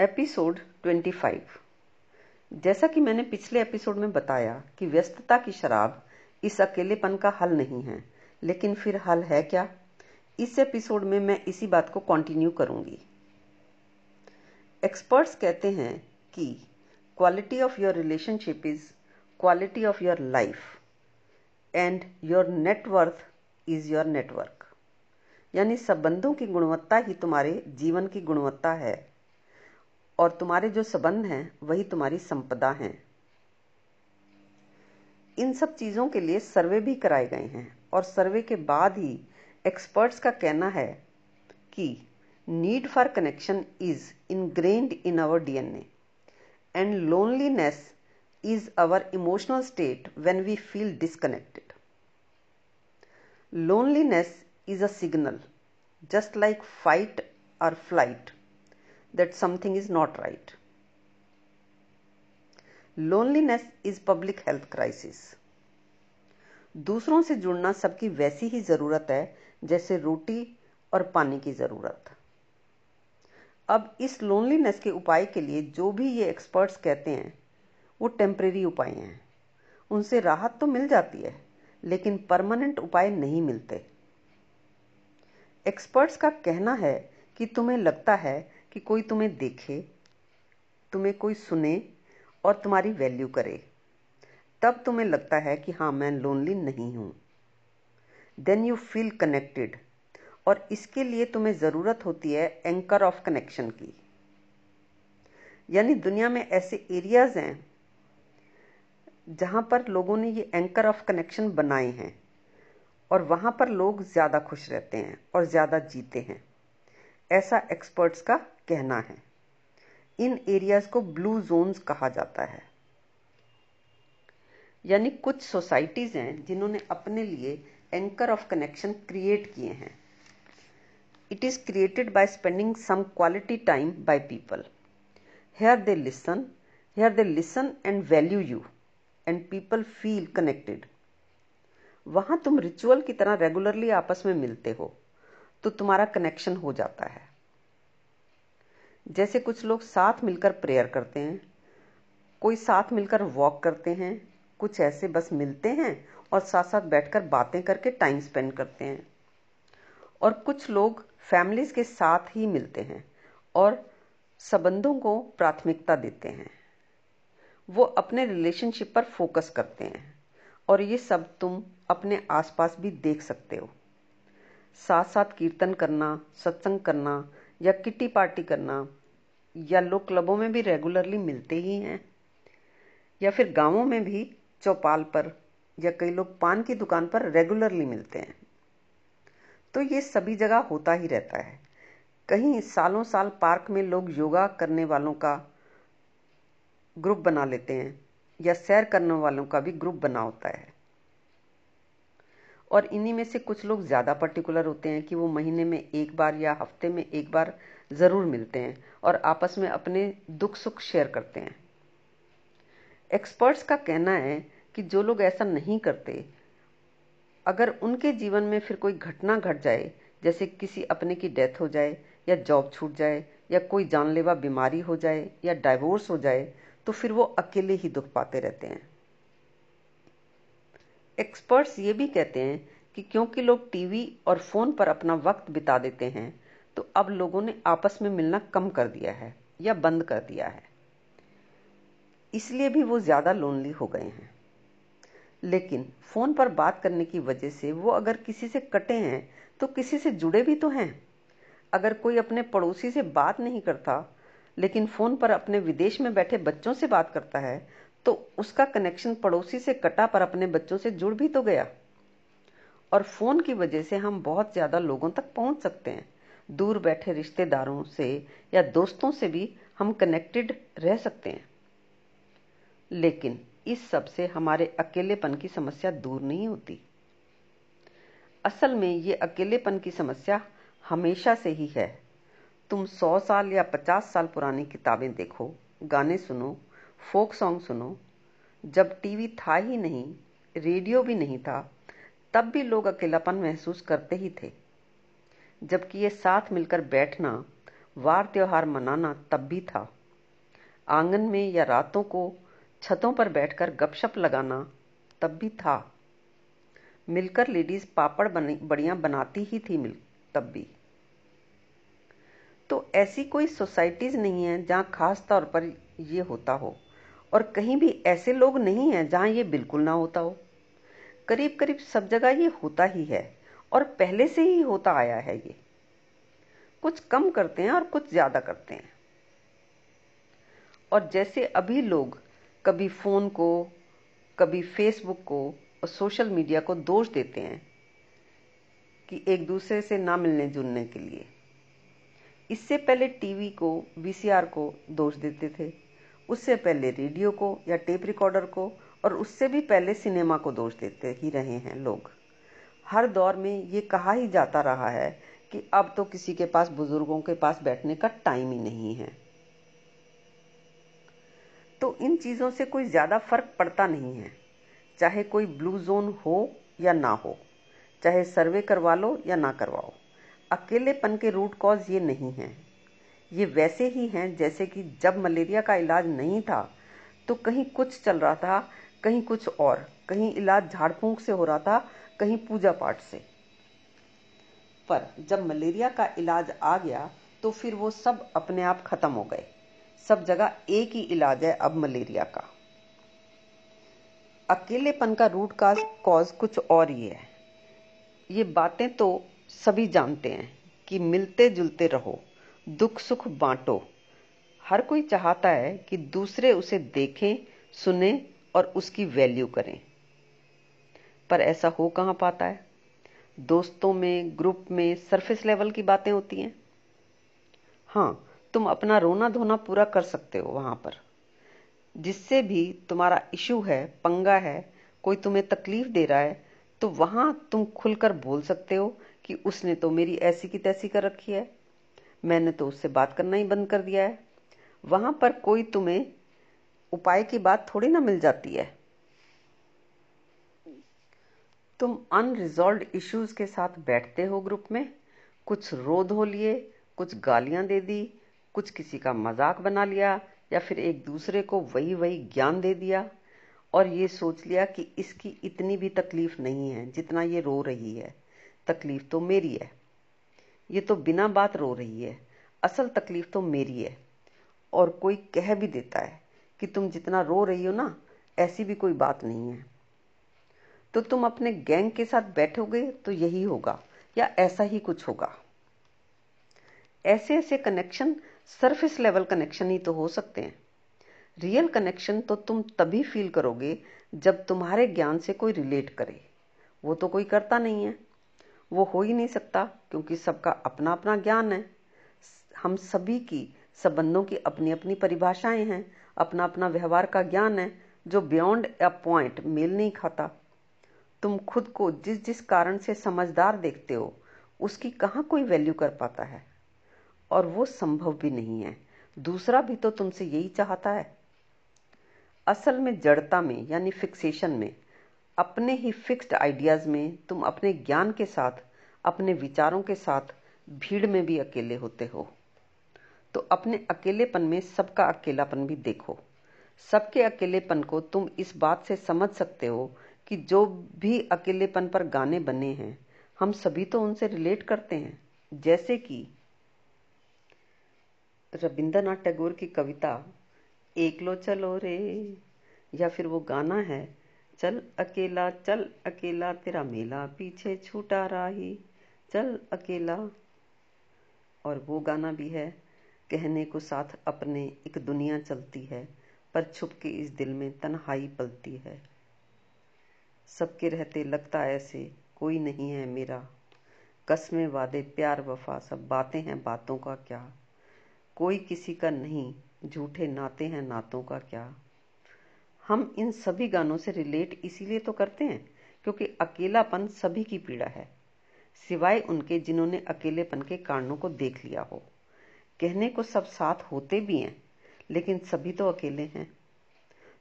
Episode 25 जैसा कि मैंने पिछले एपिसोड में बताया कि व्यस्तता की शराब इस अकेलेपन का हल नहीं है, लेकिन फिर हल है क्या? इस एपिसोड में मैं इसी बात को कंटिन्यू करूँगी। एक्सपर्ट्स कहते हैं कि quality of your relationship is quality of your life and your net worth is your network यानी संबंधों की गुणवत्ता ही तुम्हारे जीवन की गुणवत्ता है। और तुम्हारे जो संबंध हैं, वही तुम्हारी संपदा हैं। इन सब चीज़ों के लिए सर्वे भी कराए गए हैं और सर्वे के बाद ही एक्सपर्ट्स का कहना है कि need for connection is ingrained in our DNA and loneliness is our emotional state when we feel disconnected loneliness is a signal just like fight और flight that something is not right. Loneliness is public health crisis दूसरों से जुड़ना सबकी वैसी ही ज़रूरत है, जैसे रोटी और पानी की ज़रूरत। अब इस लोनलीनेस के उपाय के लिए जो भी ये एक्सपर्ट्स कहते हैं, वो टेम्परेरी उपाय हैं। उनसे राहत तो मिल जाती है, लेकिन परमानेंट उपाय नहीं मिलते। एक्सपर्ट्स का कहना है कि तुम्हें लगता है कि कोई तुम्हें देखे, तुम्हें कोई सुने और तुम्हारी वैल्यू करे। तब तुम्हें लगता है कि हाँ मैं लोनली नहीं हूँ। देन यू फील कनेक्टेड और इसके लिए तुम्हें ज़रूरत होती है एंकर ऑफ़ कनेक्शन की। यानी दुनिया में ऐसे एरियाज़ हैं जहाँ पर लोगों ने ये एंकर ऑफ़ कनेक्शन बनाए हैं और वहाँ पर लोग ज़्यादा खुश रहते हैं और ज़्यादा जीते हैं। ऐसा एक्सपर्ट्स का कहना है। इन एरियाज़ को ब्लू जोन्स कहा जाता है। यानी कुछ सोसाइटीज हैं जिन्होंने अपने लिए एंकर ऑफ़ कनेक्शन क्रिएट किए हैं। It is created by spending some quality time by people where they listen where they listen and value you and people feel connected वहाँ तुम रिचुअल की तरह रेगुलरली आपस में मिलते हो तो तुम्हारा कनेक्शन हो जाता है। जैसे कुछ लोग साथ मिलकर प्रेयर करते हैं, कोई साथ मिलकर वॉक करते हैं, कुछ ऐसे बस मिलते हैं और साथ साथ बैठकर बातें करके टाइम स्पेंड करते हैं। और कुछ लोग फैमिलीज़ के साथ ही मिलते हैं और संबंधों को प्राथमिकता देते हैं। वो अपने रिलेशनशिप पर फोकस करते हैं और ये सब तुम अपने आसपास भी देख सकते हो। साथ साथ कीर्तन करना, सत्संग करना या किटी पार्टी करना या लोग क्लबों में भी रेगुलरली मिलते ही हैं, या फिर गाँवों में भी चौपाल पर, या कई लोग पान की दुकान पर रेगुलरली मिलते हैं। तो ये सभी जगह होता ही रहता है। कहीं सालों साल पार्क में लोग योगा करने वालों का ग्रुप बना लेते हैं, या सैर करने वालों का भी ग्रुप बना होता है। और इन्हीं में से कुछ लोग ज़्यादा पर्टिकुलर होते हैं कि वो महीने में एक बार या हफ़्ते में एक बार ज़रूर मिलते हैं और आपस में अपने दुख सुख शेयर करते हैं। एक्सपर्ट्स का कहना है कि जो लोग ऐसा नहीं करते, अगर उनके जीवन में फिर कोई घटना घट जाए, जैसे किसी अपने की डेथ हो जाए, या जॉब छूट जाए, या कोई जानलेवा बीमारी हो जाए, या डाइवोर्स हो जाए तो फिर वो अकेले ही दुख पाते रहते हैं। एक्सपर्ट्स ये भी कहते हैं कि क्योंकि लोग टीवी और फ़ोन पर अपना वक्त बिता देते हैं तो अब लोगों ने आपस में मिलना कम कर दिया है या बंद कर दिया है। इसलिए भी वो ज़्यादा लोनली हो गए हैं। लेकिन फ़ोन पर बात करने की वजह से वो अगर किसी से कटे हैं तो किसी से जुड़े भी तो हैं। अगर कोई अपने पड़ोसी से बात नहीं करता, लेकिन फ़ोन पर अपने विदेश में बैठे बच्चों से बात करता है तो उसका कनेक्शन पड़ोसी से कटा पर अपने बच्चों से जुड़ भी तो गया। और फ़ोन की वजह से हम बहुत ज़्यादा लोगों तक पहुँच सकते हैं। दूर बैठे रिश्तेदारों से या दोस्तों से भी हम कनेक्टेड रह सकते हैं। लेकिन इस सबसे हमारे अकेलेपन की समस्या दूर नहीं होती। असल में ये अकेलेपन की समस्या हमेशा से ही है। तुम सौ साल या पचास साल पुरानी किताबें देखो, गाने सुनो फोक सॉन्ग सुनो। जब टीवी था ही नहीं, रेडियो भी नहीं था, तब भी लोग अकेलापन महसूस करते ही थे। जबकि ये साथ मिलकर बैठना, वार त्योहार मनाना तब भी था। आँगन में या रातों को छतों पर बैठकर गपशप लगाना तब भी था। मिलकर लेडीज़ पापड़ बढ़िया बनाती ही थी मिल, तब भी। तो ऐसी कोई सोसाइटीज नहीं है जहाँ खास तौर पर यह होता हो। और कहीं भी ऐसे लोग नहीं हैं जहाँ ये बिल्कुल ना होता हो। करीब करीब सब जगह ये होता ही है और पहले से ही होता आया है ये। कुछ कम करते हैं और कुछ ज़्यादा करते हैं। और जैसे अभी लोग कभी फ़ोन को, कभी फेसबुक को और सोशल मीडिया को दोष देते हैं कि एक दूसरे से ना मिलने जुलने के लिए। इससे पहले टीवी को वीसीआर को दोष देते थे। उससे पहले रेडियो को या टेप रिकॉर्डर को और उससे भी पहले सिनेमा को दोष देते ही रहे हैं लोग। हर दौर में ये कहा ही जाता रहा है कि अब तो किसी के पास बुज़ुर्गों के पास बैठने का टाइम ही नहीं है। तो इन चीज़ों से कोई ज़्यादा फ़र्क पड़ता नहीं है। चाहे कोई ब्लू जोन हो या ना हो, चाहे सर्वे करवा लो या ना करवाओ, अकेलेपन के रूट कॉज ये नहीं है। ये वैसे ही हैं जैसे कि जब मलेरिया का इलाज नहीं था तो कहीं कुछ चल रहा था, कहीं कुछ और, कहीं इलाज झाड़ फूंक से हो रहा था, कहीं पूजा पाठ से। पर जब मलेरिया का इलाज आ गया तो फिर वो सब अपने आप खत्म हो गए। सब जगह एक ही इलाज है अब मलेरिया का। अकेलेपन का रूट का कॉज कुछ और ही है। ये बातें तो सभी जानते हैं कि मिलते जुलते रहो। दुख सुख बांटो। हर कोई चाहता है कि दूसरे उसे देखें, सुने और उसकी वैल्यू करें। पर ऐसा हो कहाँ पाता है? दोस्तों में ग्रुप में सरफेस लेवल की बातें होती हैं। हाँ, तुम अपना रोना धोना पूरा कर सकते हो वहाँ पर। जिससे भी तुम्हारा इशू है, पंगा है, कोई तुम्हें तकलीफ़ दे रहा है तो वहाँ तुम खुलकर बोल सकते हो कि उसने तो मेरी ऐसी की तैसी कर रखी है। मैंने तो उससे बात करना ही बंद कर दिया है। वहाँ पर कोई तुम्हें उपाय की बात थोड़ी ना मिल जाती है। तुम अनरिजॉल्व इश्यूज़ के साथ बैठते हो ग्रुप में, कुछ रो धो लिए, कुछ गालियाँ दे दी, कुछ किसी का मज़ाक बना लिया, या फिर एक दूसरे को वही वही ज्ञान दे दिया, और ये सोच लिया कि इसकी इतनी भी तकलीफ़ नहीं है जितना ये रो रही है। तकलीफ़ तो मेरी है। ये तो बिना बात रो रही है। असल तकलीफ़ तो मेरी है। और कोई कह भी देता है कि तुम जितना रो रही हो ना, ऐसी भी कोई बात नहीं है। तो तुम अपने गैंग के साथ बैठोगे तो यही होगा, या ऐसा ही कुछ होगा। ऐसे ऐसे कनेक्शन सरफेस लेवल कनेक्शन ही तो हो सकते हैं। रियल कनेक्शन तो तुम तभी फील करोगे जब तुम्हारे ज्ञान से कोई रिलेट करे। वो तो कोई करता नहीं है। वो हो ही नहीं सकता, क्योंकि सबका अपना अपना ज्ञान है। हम सभी की संबंधों की अपनी अपनी परिभाषाएँ हैं अपना अपना व्यवहार का ज्ञान है, जो बियॉन्ड अ पॉइंट मेल नहीं खाता। तुम खुद को जिस जिस कारण से समझदार देखते हो, उसकी कहाँ कोई वैल्यू कर पाता है? और वो संभव भी नहीं है। दूसरा भी तो तुमसे यही चाहता है। असल में जड़ता में, यानी फिक्सेशन में अपने ही फिक्स्ड आइडियाज़ में तुम अपने ज्ञान के साथ, अपने विचारों के साथ भीड़ में भी अकेले होते हो। तो अपने अकेलेपन में सबका अकेलापन भी देखो। सबके अकेलेपन को तुम इस बात से समझ सकते हो कि जो भी अकेलेपन पर गाने बने हैं, हम सभी तो उनसे रिलेट करते हैं। जैसे कि रविंद्रनाथ टैगोर की कविता, एक लो चलो रे, या फिर वो गाना है चल अकेला चल अकेला, तेरा मेला पीछे छूटा राही। चल अकेला। और वो गाना भी है, कहने को साथ अपने एक दुनिया चलती है, पर छुप के इस दिल में तन्हाई पलती है। सबके रहते लगता ऐसे, कोई नहीं है मेरा। कसमें वादे, प्यार, वफा, सब बातें हैं, बातों का क्या? कोई किसी का नहीं, झूठे नाते हैं, नातों का क्या? हम इन सभी गानों से रिलेट इसीलिए तो करते हैं, क्योंकि अकेलापन सभी की पीड़ा है। सिवाय उनके जिन्होंने अकेलेपन के कारणों को देख लिया हो। कहने को सब साथ होते भी हैं, लेकिन सभी तो अकेले हैं।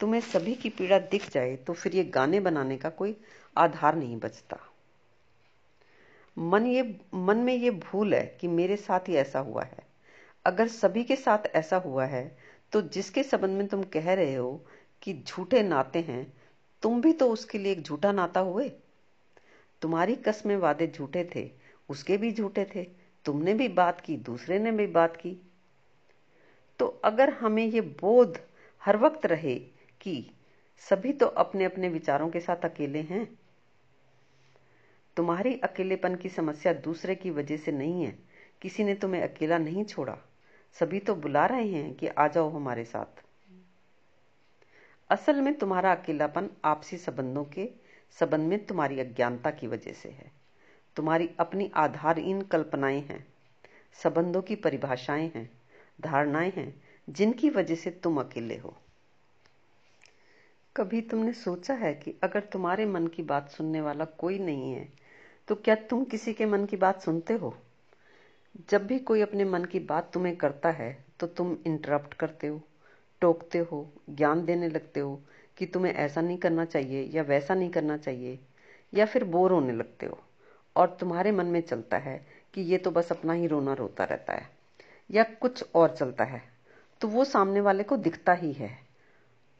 तुम्हें सभी की पीड़ा दिख जाए तो फिर ये गाने बनाने का कोई आधार नहीं बचता। मन ये, मन में ये भूल है कि मेरे साथ ही ऐसा हुआ है। अगर सभी के साथ ऐसा हुआ है तो जिसके संबंध में तुम कह रहे हो कि झूठे नाते हैं, तुम भी तो उसके लिए एक झूठा नाता हुए। तुम्हारी कस्में वादे झूठे थे, उसके भी झूठे थे, तुमने भी बात की, दूसरे ने भी बात की। तो अगर हमें ये बोध हर वक्त रहे कि सभी तो अपने अपने विचारों के साथ अकेले हैं, तुम्हारी अकेलेपन की समस्या दूसरे की वजह से नहीं है। किसी ने तुम्हें अकेला नहीं छोड़ा। सभी तो बुला रहे हैं कि आ जाओ हमारे साथ। असल में तुम्हारा अकेलापन आपसी संबंधों के संबंध में तुम्हारी अज्ञानता की वजह से है। तुम्हारी अपनी आधारहीन कल्पनाएँ हैं, संबंधों की परिभाषाएँ हैं, धारणाएँ हैं, जिनकी वजह से तुम अकेले हो। कभी तुमने सोचा है कि अगर तुम्हारे मन की बात सुनने वाला कोई नहीं है तो क्या तुम किसी के मन की बात सुनते हो? जब भी कोई अपने मन की बात तुम्हें करता है तो तुम इंटरप्ट करते हो। टोकते हो, ज्ञान देने लगते हो कि तुम्हें ऐसा नहीं करना चाहिए या वैसा नहीं करना चाहिए, या फिर बोर होने लगते हो। और तुम्हारे मन में चलता है कि ये तो बस अपना ही रोना रोता रहता है, या कुछ और चलता है तो वो सामने वाले को दिखता ही है।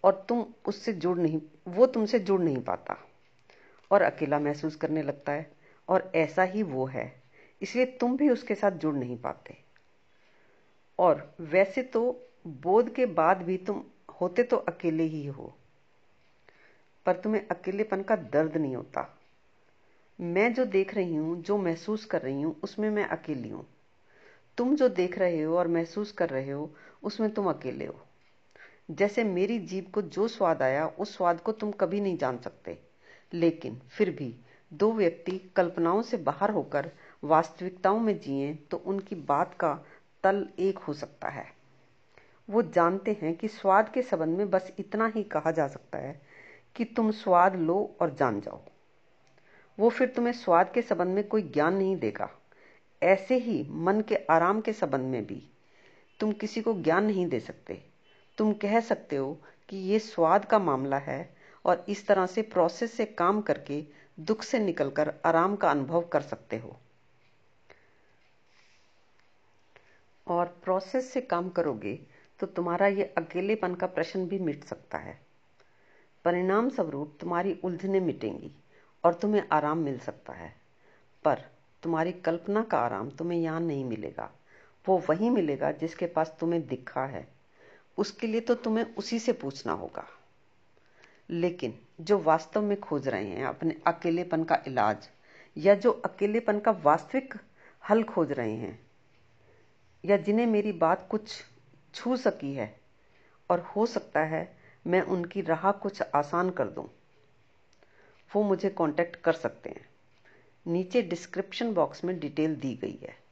और तुम उससे जुड़ नहीं, वो तुमसे जुड़ नहीं पाता। और अकेला महसूस करने लगता है, और ऐसा ही वो है, इसलिए तुम भी उसके साथ जुड़ नहीं पाते। और वैसे तो बोध के बाद भी तुम होते तो अकेले ही हो। पर तुम्हें अकेलेपन का दर्द नहीं होता। मैं जो देख रही हूँ, जो महसूस कर रही हूँ, उसमें मैं अकेली हूँ। तुम जो देख रहे हो और महसूस कर रहे हो, उसमें तुम अकेले हो। जैसे मेरी जीभ को जो स्वाद आया, उस स्वाद को तुम कभी नहीं जान सकते। लेकिन फिर भी दो व्यक्ति कल्पनाओं से बाहर होकर वास्तविकताओं में जिए तो उनकी बात का तल एक हो सकता है। वो जानते हैं कि स्वाद के संबंध में बस इतना ही कहा जा सकता है कि तुम स्वाद लो और जान जाओ। वो फिर तुम्हें स्वाद के संबंध में कोई ज्ञान नहीं देगा। ऐसे ही मन के आराम के संबंध में भी। तुम किसी को ज्ञान नहीं दे सकते। तुम कह सकते हो कि ये स्वाद का मामला है और इस तरह से प्रोसेस से काम करके दुख से निकलकर आराम का अनुभव कर सकते हो। और प्रोसेस से काम करोगे तो तुम्हारा ये अकेलेपन का प्रश्न भी मिट सकता है। परिणाम स्वरूप तुम्हारी उलझने मिटेंगी और तुम्हें आराम मिल सकता है। पर तुम्हारी कल्पना का आराम तुम्हें यहाँ नहीं मिलेगा। वो वही मिलेगा जिसके पास तुम्हें दिखा है। उसके लिए तो तुम्हें उसी से पूछना होगा। लेकिन जो वास्तव में खोज रहे हैं, अपने अकेलेपन का इलाज, या जो अकेलेपन का वास्तविक हल खोज रहे हैं, या जिन्हें मेरी बात कुछ छू सकी है और हो सकता है मैं उनकी राह कुछ आसान कर दूँ। वो मुझे कांटेक्ट कर सकते हैं। नीचे डिस्क्रिप्शन बॉक्स में डिटेल दी गई है।